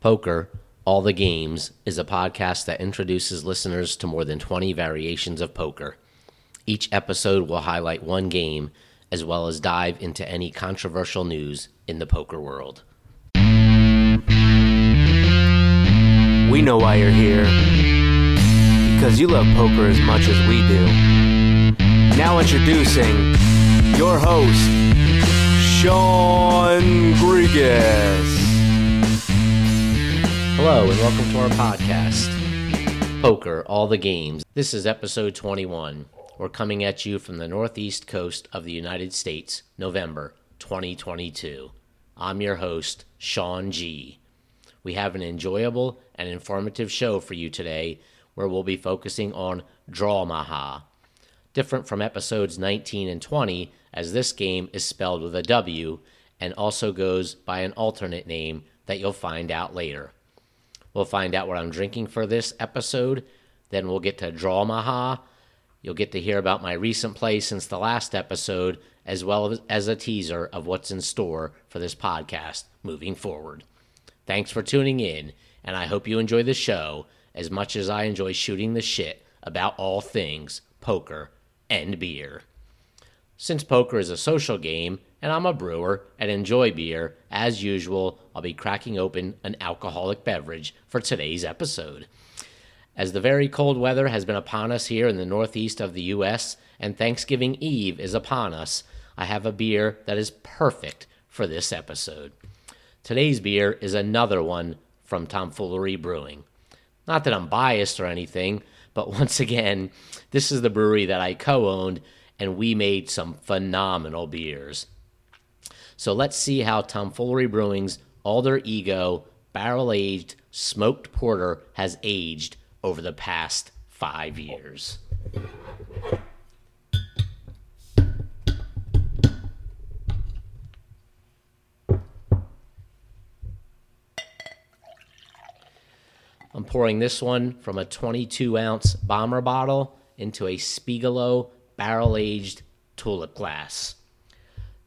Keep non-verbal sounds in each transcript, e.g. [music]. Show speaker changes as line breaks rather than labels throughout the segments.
Poker, All the Games is a podcast that introduces listeners to more than 20 variations of poker. Each episode will highlight one game as well as dive into any controversial news in the poker world.
We know why you're here. Because you love poker as much as we do. Now introducing your host, Sean Grigas.
Hello, and welcome to our podcast, Poker, All the Games. This is episode 21. We're coming at you from the northeast coast of the United States, November 2022. I'm your host, Sean G. We have an enjoyable and informative show for you today where we'll be focusing on Draw Maha. Different from episodes 19 and 20, as this game is spelled with a W and also goes by an alternate name that you'll find out later. We'll find out what I'm drinking for this episode. Then we'll get to Draw Maha. You'll get to hear about my recent play since the last episode, as well as a teaser of what's in store for this podcast moving forward. Thanks for tuning in, and I hope you enjoy the show as much as I enjoy shooting the shit about all things poker and beer. Since poker is a social game, and I'm a brewer and enjoy beer, as usual, I'll be cracking open an alcoholic beverage for today's episode. As the very cold weather has been upon us here in the northeast of the U.S., and Thanksgiving Eve is upon us, I have a beer that is perfect for this episode. Today's beer is another one from Tomfoolery Brewing. Not that I'm biased or anything, but [laughs] once again, this is the brewery that I co owned, and we made some phenomenal beers. So let's see how Tomfoolery Brewing's Alter Ego barrel aged smoked porter has aged over the past five years. I'm pouring this one from a 22 ounce bomber bottle into a Spiegelau barrel aged tulip glass.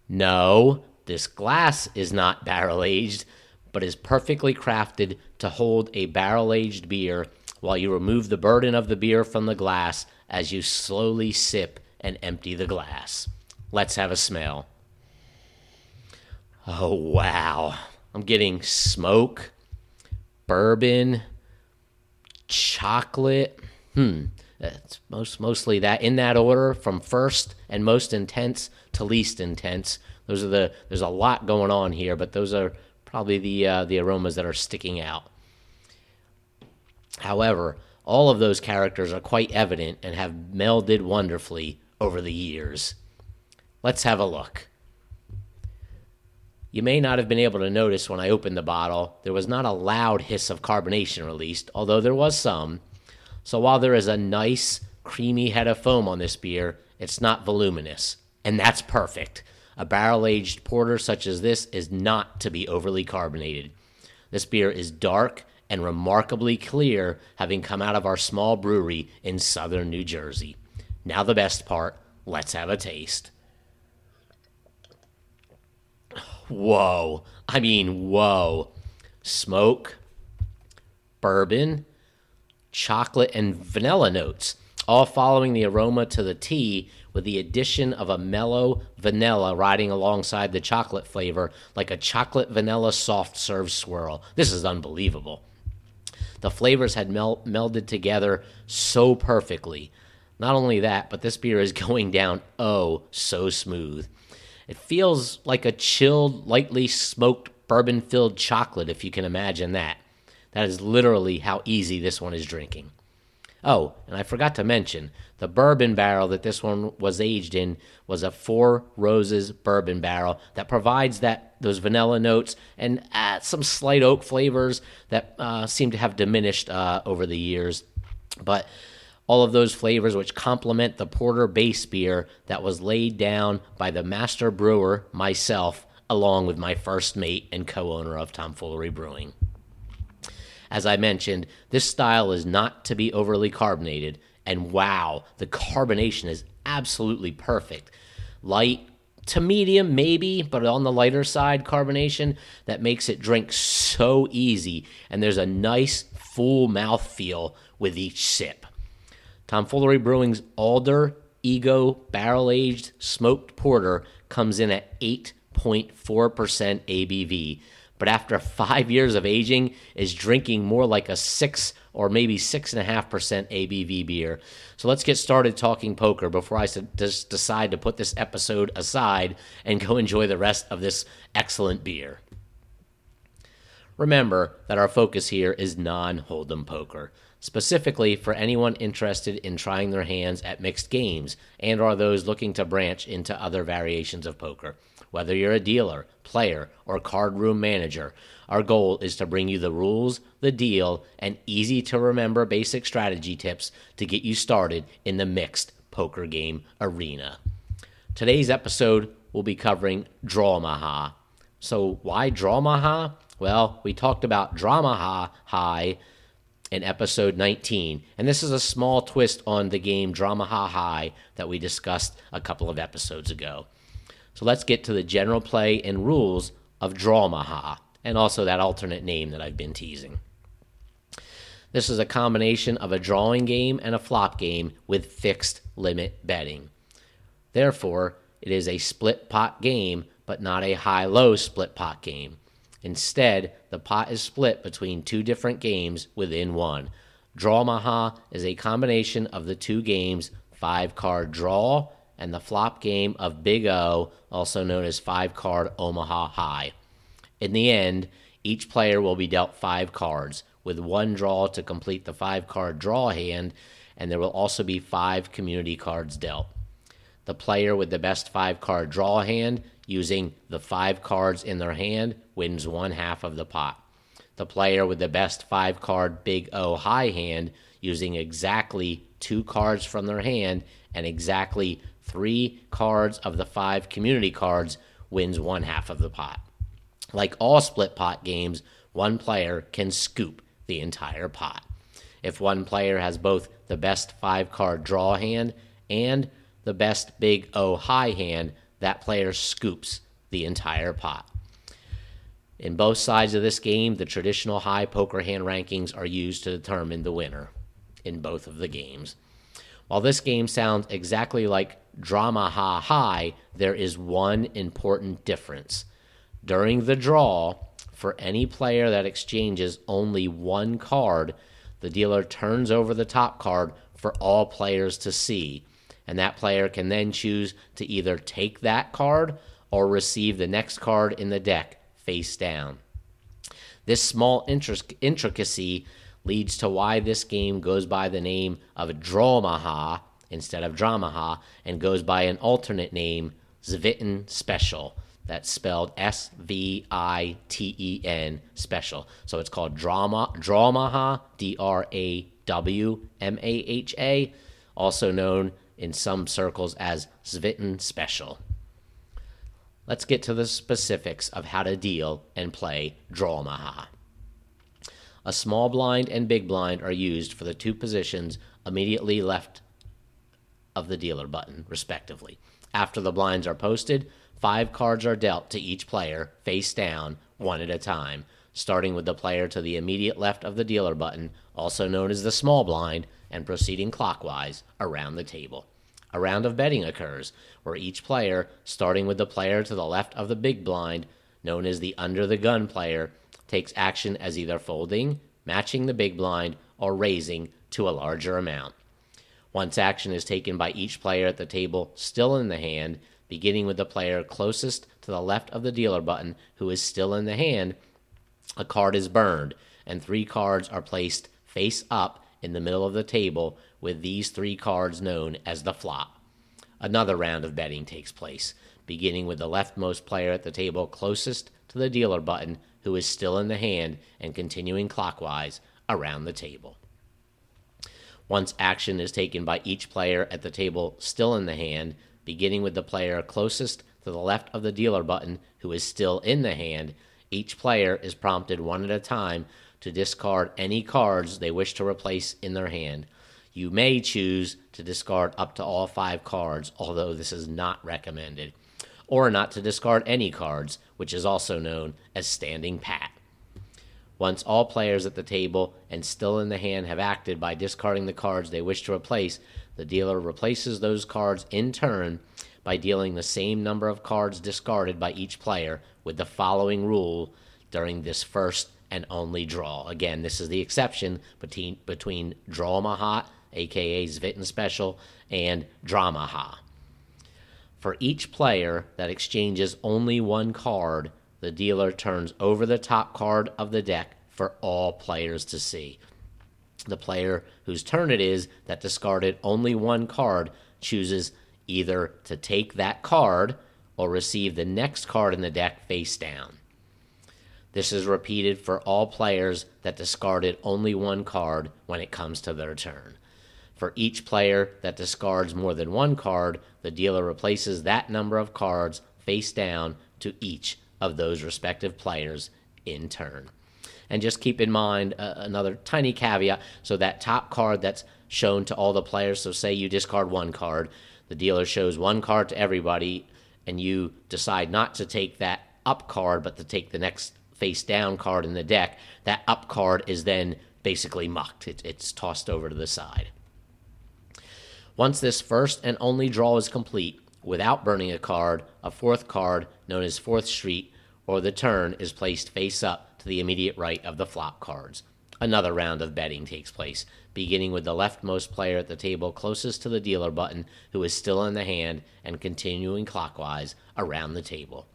No, this glass is not [laughs] barrel aged, but is perfectly crafted to hold a barrel aged beer while you remove the burden of the beer from the glass as you slowly sip and empty the glass. Let's have a smell. Oh, wow. I'm getting smoke, bourbon, chocolate. Hmm. It's most mostly that in that order from first and most intense to least intense. Those are the there's a lot going on here, but those are probably the uh, the aromas that are sticking out. However, all of those characters are quite evident and have melded wonderfully over the years. Let's have a look. You may not have been able to notice when I opened the bottle, there was not a loud hiss of carbonation released, although there was some. So while there is a nice, creamy head of foam on this beer, it's not voluminous. And that's perfect. A barrel aged porter such as this is not to be overly carbonated. This beer is dark and remarkably clear, having come out of our small brewery in southern New Jersey. Now, the best part let's have a taste. Whoa. I mean, whoa. Smoke, bourbon, chocolate, and vanilla notes, all following the aroma to the tea with the addition of a mellow vanilla riding alongside the chocolate flavor like a chocolate vanilla soft serve swirl. This is unbelievable. The flavors had mel- melded together so perfectly. Not only that, but this beer is [laughs] going down oh so smooth. It feels like a chilled, lightly smoked, bourbon filled chocolate, if you can imagine that. That is literally how easy this one is drinking. Oh, and I forgot to mention the bourbon barrel that this one was aged in was a Four Roses bourbon barrel that provides that those vanilla notes and uh, some slight oak flavors that uh, seem to have diminished uh, over the years. But all of those flavors which complement the porter base beer that was laid down by the master brewer, myself, along with my first mate and co owner of Tomfoolery Brewing. As I mentioned, this style is not to be overly carbonated, and wow, the carbonation is absolutely perfect. Light, to medium, maybe, but on the lighter side carbonation that makes it drink so easy. And there's a nice full mouth feel with each sip. Tomfoolery Brewing's Alter Ego Barrel Aged Smoked Porter comes in at 8.4% ABV, but after five years of aging, is drinking more like a six or maybe six and a half percent ABV beer. So let's get started talking poker before I just decide to put this episode aside and go enjoy the rest of this excellent beer. Remember that our focus here is non hold'em poker, specifically for anyone interested in trying their hands at mixed games and are those looking to branch into other variations of poker. Whether you're a dealer, player, or card room manager, our goal is to bring you the rules, the deal, and easy to remember basic strategy tips to get you started in the mixed poker game arena. Today's episode will be covering Draw Maha. So, why Draw Maha? Well, we talked about Drama High in episode 19, and this is a small twist on the game Dramaha that we discussed a couple of episodes ago. So let's get to the general play and rules of Drawmaha, and also that alternate name that I've been teasing. This is a combination of a drawing game and a flop game with fixed limit betting. Therefore, it is a split pot game, but not a high low split pot game. Instead, the pot is split between two different games within one. Drawmaha is a combination of the two games five card draw and the flop game of Big O, also known as five card Omaha High. In the end, each player will be dealt five cards, with one draw to complete the five card draw hand, and there will also be five community cards dealt. The player with the best five card draw hand, using the five cards in their hand, wins one half of the pot. The player with the best five card Big O high hand, using exactly two cards from their hand and exactly three cards of the five community cards wins one half of the pot. Like all split pot games, one player can scoop the entire pot. If one player has both the best five card draw hand and the best big O high hand, that player scoops the entire pot. In both sides of this game, the traditional high poker hand rankings are used to determine the winner in both of the games. While this game sounds exactly like Dramaha High, there is one important difference. During the draw, for any player that exchanges only one card, the dealer turns over the top card for all players to see, and that player can then choose to either take that card or receive the next card in the deck face down. This small intricacy leads to why this game goes by the name of Drawmaha instead of Dramaha and goes by an alternate name, Sviten Special. That's spelled S V I T E N Special. So it's called Drama Drawmaha, D R A W M A H A, also known in some circles as Sviten Special. Let's get to the specifics of how to deal and play Draw Drawmaha. A small blind and big blind are used for the two positions immediately left of the dealer button, respectively. After the blinds are posted, five cards are dealt to each player, face down, one at a time, starting with the player to the immediate left of the dealer button, also known as the small blind, and proceeding clockwise around the table. A round of betting occurs, where each player, starting with the player to the left of the big blind, known as the under the gun player, takes action as either folding, matching the big blind, or raising to a larger amount. Once action is taken by each player at the table still in the hand, beginning with the player closest to the left of the dealer button who is still in the hand, a card is burned, and three cards are placed face up in the middle of the table with these three cards known as the flop. Another round of betting takes place, beginning with the leftmost player at the table closest to the dealer button who is still in the hand and continuing clockwise around the table. Once action is taken by each player at the table still in the hand, beginning with the player closest to the left of the dealer button who is still in the hand, each player is prompted one at a time to discard any cards they wish to replace in their hand. You may choose to discard up to all five cards, although this is not recommended. or not to discard any cards, which is also known as standing pat. Once all players at the table and still in the hand have acted by discarding the cards they wish to replace, the dealer replaces those cards in turn by dealing the same number of cards discarded by each player with the following rule during this first and only draw. Again, this is the exception between between Drawmaha, aka Sviten Special, and Dramaha. For each player that exchanges only one card, the dealer turns over the top card of the deck for all players to see. The player whose turn it is that discarded only one card chooses either to take that card or receive the next card in the deck face down. This is repeated for all players that discarded only one card when it comes to their turn. For each player that discards more than one card, the dealer replaces that number of cards face down to each of those respective players in turn. And just keep in mind uh, another tiny caveat so that top card that's shown to all the players, so say you discard one card, the dealer shows one card to everybody, and you decide not to take that up card but to take the next face down card in the deck, that up card is then basically mucked. It, it's tossed over to the side. Once this first and only draw is complete, without burning a card, a fourth card, known as Fourth Street, or the turn, is placed face up to the immediate right of the flop cards. Another round of betting takes place, beginning with the leftmost player at the table closest to the dealer button, who is still in the hand, and continuing clockwise around the table.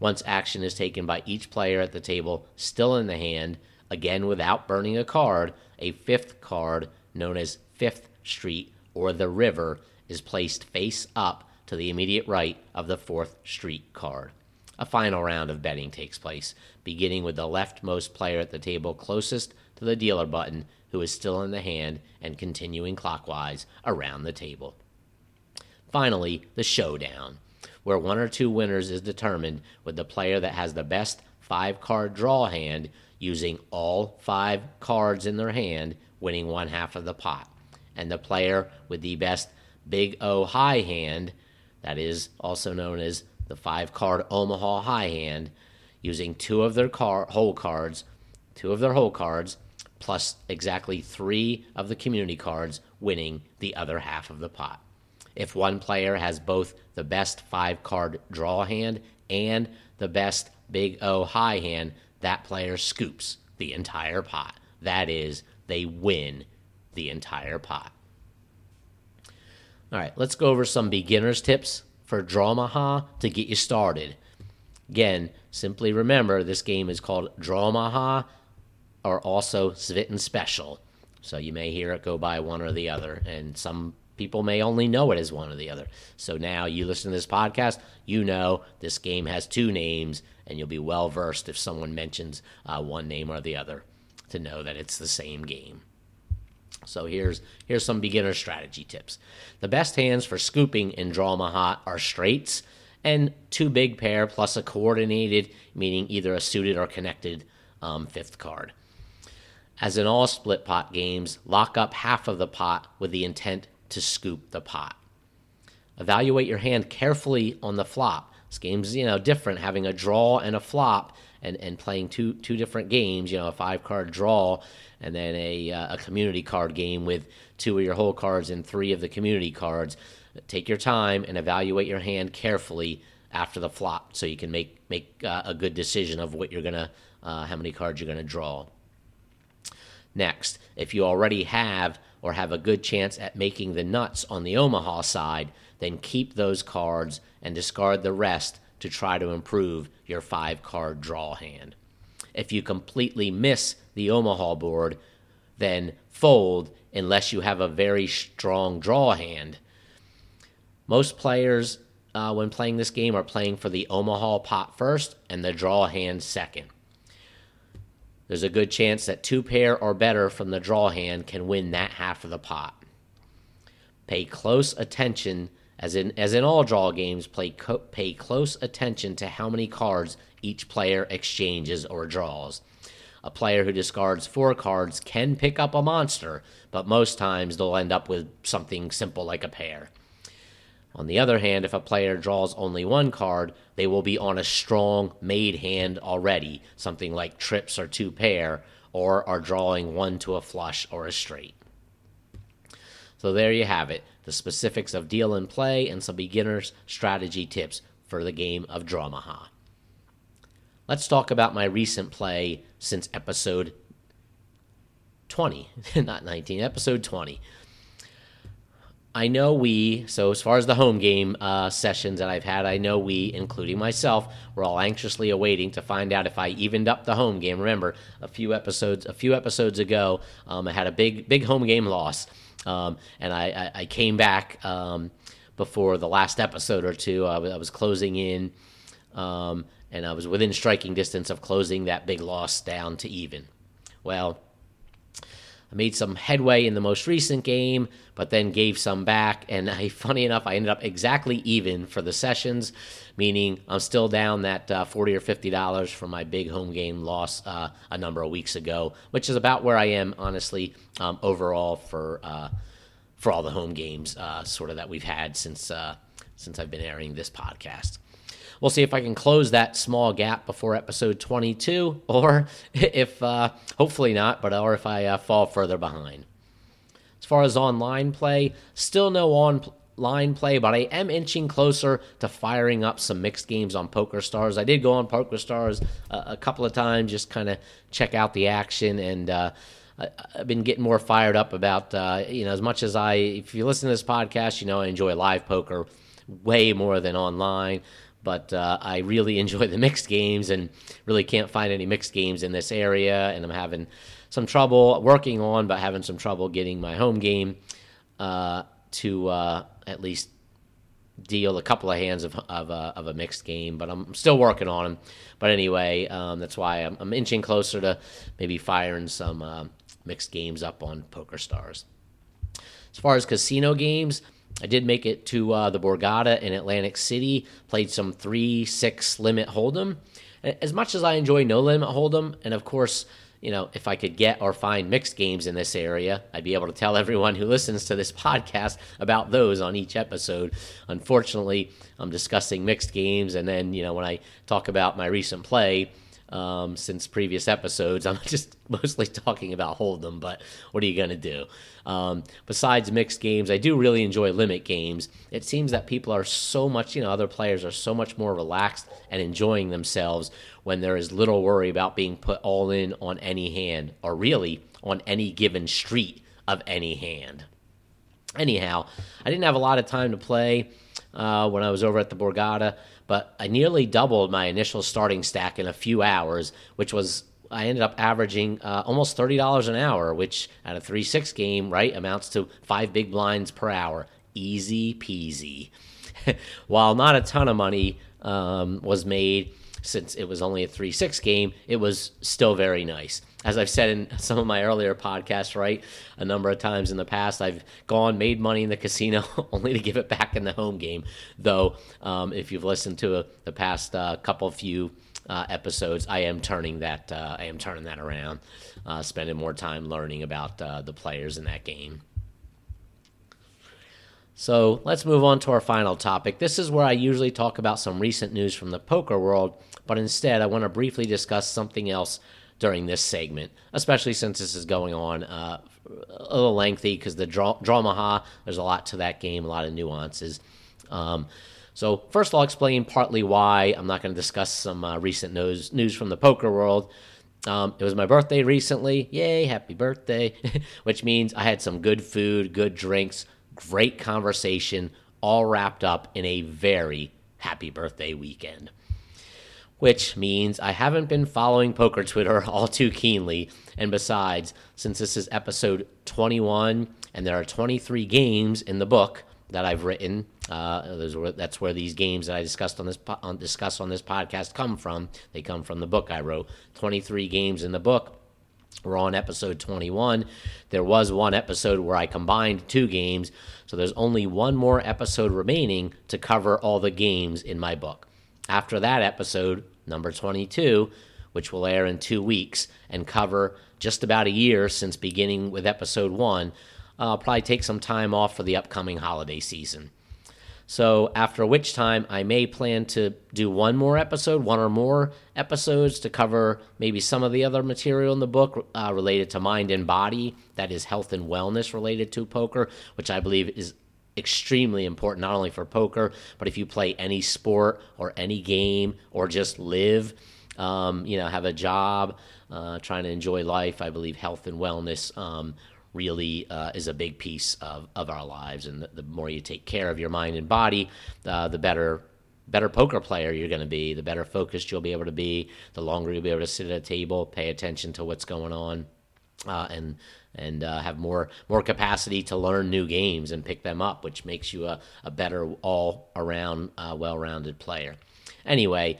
Once action is taken by each player at the table still in the hand, again without burning a card, a fifth card, known as Fifth Street, or the river is placed face up to the immediate right of the fourth street card. A final round of betting takes place, beginning with the leftmost player at the table closest to the dealer button, who is still in the hand, and continuing clockwise around the table. Finally, the showdown, where one or two winners is determined with the player that has the best five card draw hand using all five cards in their hand, winning one half of the pot and the player with the best Big O high hand, that is also known as the five card Omaha high hand, using two of their car- hole cards, two of their hole cards, plus exactly three of the community cards, winning the other half of the pot. If one player has both the best five card draw hand and the best Big O high hand, that player scoops the entire pot. That is, they win the entire pot. All right, let's go over some beginner's tips for Dramaha to get you started. Again, simply remember this game is called Dramaha or also Sviten Special. So you may hear it go by one or the other, and some people may only know it as one or the other. So now you listen to this podcast, you know this game has two names, and you'll be well versed if someone mentions uh, one name or the other to know that it's the same game. So here's here's some beginner strategy tips. The best hands for scooping in Drawmaha are straights and two big pair plus a coordinated, meaning either a suited or connected um, fifth card. As in all split pot games, lock up half of the pot with the intent to scoop the pot. Evaluate your hand carefully on the flop. This game's you know different, having a draw and a flop, and, and playing two two different games. You know, a five card draw and then a, uh, a community card game with two of your hole cards and three of the community cards. Take your time and evaluate your hand carefully after the flop, so you can make make uh, a good decision of what you're gonna, uh, how many cards you're gonna draw. Next, if you already have or have a good chance at making the nuts on the Omaha side, then keep those cards and discard the rest to try to improve your five card draw hand. If you completely miss the Omaha board, then fold unless you have a very strong draw hand. Most players, uh, when playing this game, are playing for the Omaha pot first and the draw hand second. There's a good chance that two pair or better from the draw hand can win that half of the pot. Pay close attention, as in as in all draw games. Play co- pay close attention to how many cards each player exchanges or draws. A player who discards four cards can pick up a monster, but most times they'll end up with something simple like a pair. On the other hand, if a player draws only one card, they will be on a strong made hand already, something like trips or two pair, or are drawing one to a flush or a straight. So there you have it the specifics of deal and play and some beginner's strategy tips for the game of Drawmaha. Let's talk about my recent play since episode 20, [laughs] not 19, episode 20. I know we, so as far as the home game uh, sessions that I've had, I know we, including myself, were all anxiously awaiting to find out if I evened up the home game. Remember, a few episodes, a few episodes ago, um, I had a big, big home game loss, um, and I, I, I, came back um, before the last episode or two. I, I was closing in, um, and I was within striking distance of closing that big loss down to even. Well, I made some headway in the most recent game, but then gave some back. And I, [laughs] funny enough, I ended up exactly even for the sessions, meaning I'm still down that uh, 40 or 50 dollars from my big home game loss uh, a number of weeks ago, which is about where I am honestly um, overall for uh, for all the home games uh, sort of that we've had since uh, since I've been airing this podcast. We'll see if I can close that small gap before episode 22, [laughs] or if, uh, hopefully not, but or if I uh, fall further behind. As far as online play, still no online play, but I am inching closer to firing up some mixed games on Poker Stars. I did go on Poker Stars a, a couple of times, just kind of check out the action, and uh, I've been getting more fired up about, uh, you know, as much as I, if you listen to this podcast, you know, I enjoy live poker way more than online but uh, I really [laughs] enjoy the mixed games and really can't find any mixed games in this area. And I'm having some trouble working on, but having some trouble getting my home game uh, to uh, at least deal a couple of hands of, of, a, of a mixed game. But I'm still working on them. But anyway, um, that's why I'm, I'm, inching closer to maybe firing some uh, mixed games up on Poker Stars. As far as casino games, I did make it to uh, the Borgata in Atlantic City, played some 3 6 limit hold'em. As much as I enjoy no limit hold'em, and of course, you know, if I could get or find mixed games in this area, I'd be able to tell [laughs] everyone who listens to this podcast about those on each episode. Unfortunately, I'm discussing mixed games, and then, you know, when I talk about my recent play, um, since previous episodes. [laughs] I'm just mostly talking about Hold'em, but what are you going to do? Um, besides mixed games, I do really enjoy limit games. It seems that people are so much, you know, other players are so much more relaxed and enjoying themselves when there is little worry about being put all in on any hand, or really on any given street of any hand. Anyhow, I didn't have a lot of time to play uh, when I was over at the Borgata, but I nearly doubled my initial starting stack in a few hours, which was I ended up averaging uh, almost thirty dollars an hour, which at a three six game right amounts to five big blinds per hour. Easy peasy. [laughs] While not a ton of money um, was made, since it was only a 3 6 game, it was still very nice. As I've said in some of my earlier podcasts, right, a number of times in the past, I've gone, made money in the casino [laughs] only to give it back in the home game. Though, um, if you've listened to the past uh, couple few uh, episodes, I am turning that uh, I am turning that around, uh, spending more time learning about uh, the players in that game. So let's move on to our final topic. This is where I usually talk about some recent news from the poker world, but instead I want to briefly discuss something else during this segment, especially since this is going on uh, a little lengthy because the draw, Drawmaha, there's a lot to that game, a lot of nuances. Um, so first I'll explain partly why I'm not going to discuss some uh, recent news, news from the poker world. Um, it was my birthday recently. Yay, happy birthday. [laughs] Which means I had some good food, good drinks, great conversation, all wrapped up in a very happy birthday weekend. Which means I haven't been following poker Twitter [laughs] all too keenly. And besides, since this is episode 21 and there are 23 games in the book that I've written, uh, that's where these games that I discussed on this on, discuss on this podcast come from. They come from the book I wrote. 23 games in the book we're on episode 21. There was one episode where I combined two games, so there's only one more episode remaining to cover all the games in my book. After that episode, number 22, which will air in two weeks and cover just about a year since beginning with episode one, I'll probably take some time off for the upcoming holiday season. So, after which time, I may plan to do one more episode, one or more episodes to cover maybe some of the other material in the book uh, related to mind and body, that is, health and wellness related to poker, which I believe is extremely important, not only for poker, but if you play any sport or any game or just live, um, you know, have a job, uh, trying to enjoy life, I believe health and wellness um, really uh, is a big piece of, of our lives. And the, the, more you take care of your mind and body, uh, the better better poker player you're going to be, the better focused you'll be able to be, the longer you'll be able to sit at a table, pay attention to what's going on, uh, and and uh, have more more capacity to learn new games and pick them up, which makes you a, a better all around uh, well rounded player. Anyway,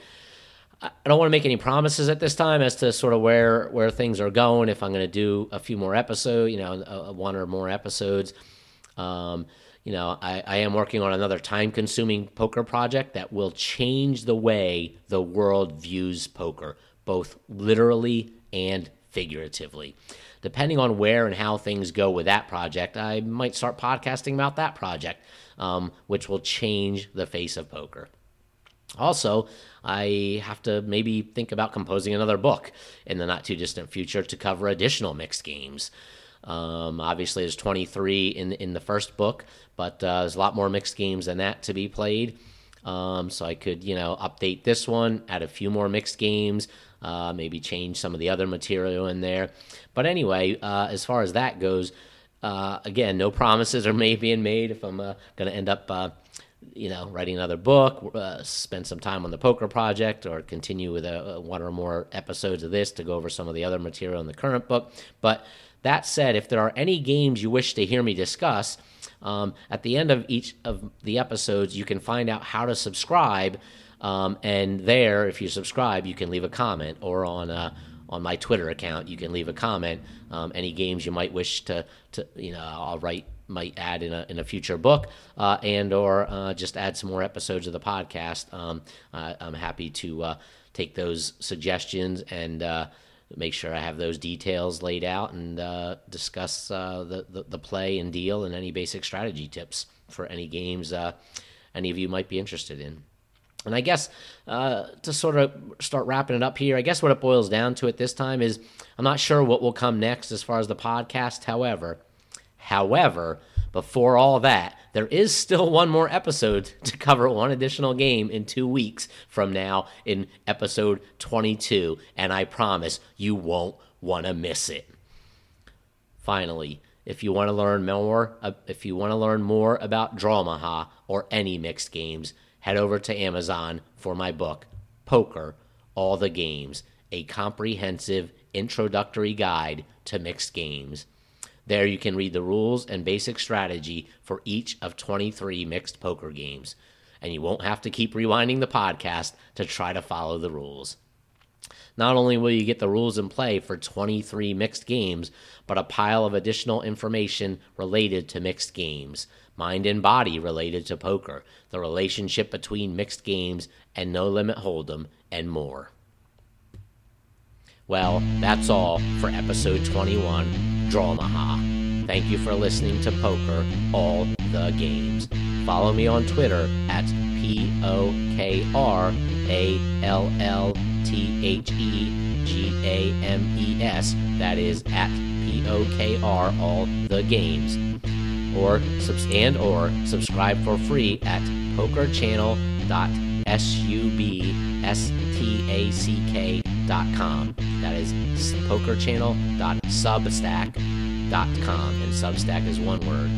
I don't want to make any promises at this time as to sort of where where things are going. If I'm going to do a few more episodes, you know, one or more episodes. Um, you know, I, I am working on another time consuming poker project that will change the way the world views poker, both literally and figuratively. Depending on where and how things go with that project, I might start podcasting about that project, um, which will change the face of poker. Also, I have to maybe think about composing another book in the not too distant future to cover additional mixed games. Um, obviously, there's 23 in in the first book, but uh, there's a lot more mixed games than that to be played. Um, so I could, you know, update this one, add a few more mixed games, uh, maybe change some of the other material in there. But anyway, uh, as far as that goes, uh, again, no promises are [laughs] may being made if I'm uh, going to end up uh, you know, writing another book, uh, spend some time on the poker project, or continue with one or more episodes of this to go over some of the other material in the current book. But that said, if there are any games you wish to hear me discuss, um, at the end of each of the episodes, you can find out how to subscribe. Um, and there, if you subscribe, you can leave a comment, or on uh, on my Twitter account, you can leave a comment. Um, any games you might wish to, to you know, I'll write might add in a, in a future book uh, and or uh, just add some more episodes of the podcast um, i'm happy to uh, take those suggestions and uh, make sure i have those details laid out and uh, discuss uh, the, the, the, play and deal and any basic strategy tips for any games any of you might be interested in and I guess uh, to sort of start wrapping it up here, I guess what it boils down to at this time is I'm not sure what will come next as far as the podcast. However, However, before all that, there is still [laughs] one more episode to cover one additional game in two weeks from now in episode 22, and I promise you won't want to miss it. Finally, if you want to learn more, uh, if you want to learn more about Drawmaha or any mixed games, head over to Amazon for my book, Poker: All the Games, a comprehensive introductory guide to mixed games. There you can read the rules and basic strategy for each of 23 mixed poker games, and you won't have to keep rewinding the podcast to try to follow the rules. Not only will you get the rules in play for 23 mixed games, but a pile of additional information related to mixed games, mind and body related to poker, the relationship between mixed games and no limit hold'em, and more. Well, that's all for episode 21, Drawmaha. Thank you for listening to Poker All the Games. Follow me on Twitter at P O K R A L L T H E G A M E S. That is at P O K R All the Games. Or and or subscribe for free at pokerchannel.com. That is pokerchannel.substack.com. And Substack is one word.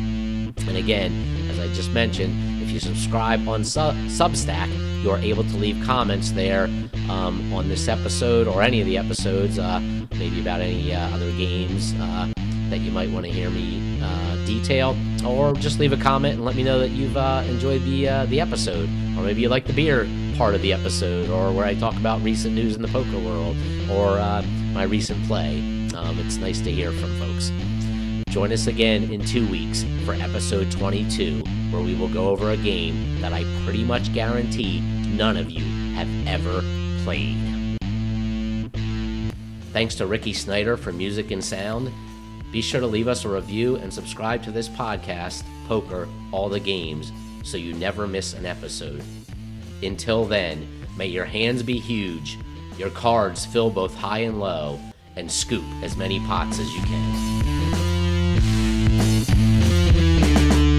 And again, as I just mentioned, if you subscribe on Substack, you're able to leave comments there um, on this episode or any of the episodes, uh, maybe about any uh, other games uh, that you might want to hear me uh, detail, or just leave a comment and let me know that you've uh, enjoyed the uh, the episode, or maybe you like the beer part of the episode, or where I talk about recent news in the poker world, or uh, my recent play. Um, it's nice to hear from folks. Join us again in two weeks for episode 22, where we will go over a game that I pretty much guarantee none of you have ever played. Thanks to Ricky Snyder for music and sound. Be sure to leave us a review and subscribe to this podcast, Poker All the Games, so you never miss an episode. Until then, may your hands be huge, your cards fill both high and low, and scoop as many pots as you can.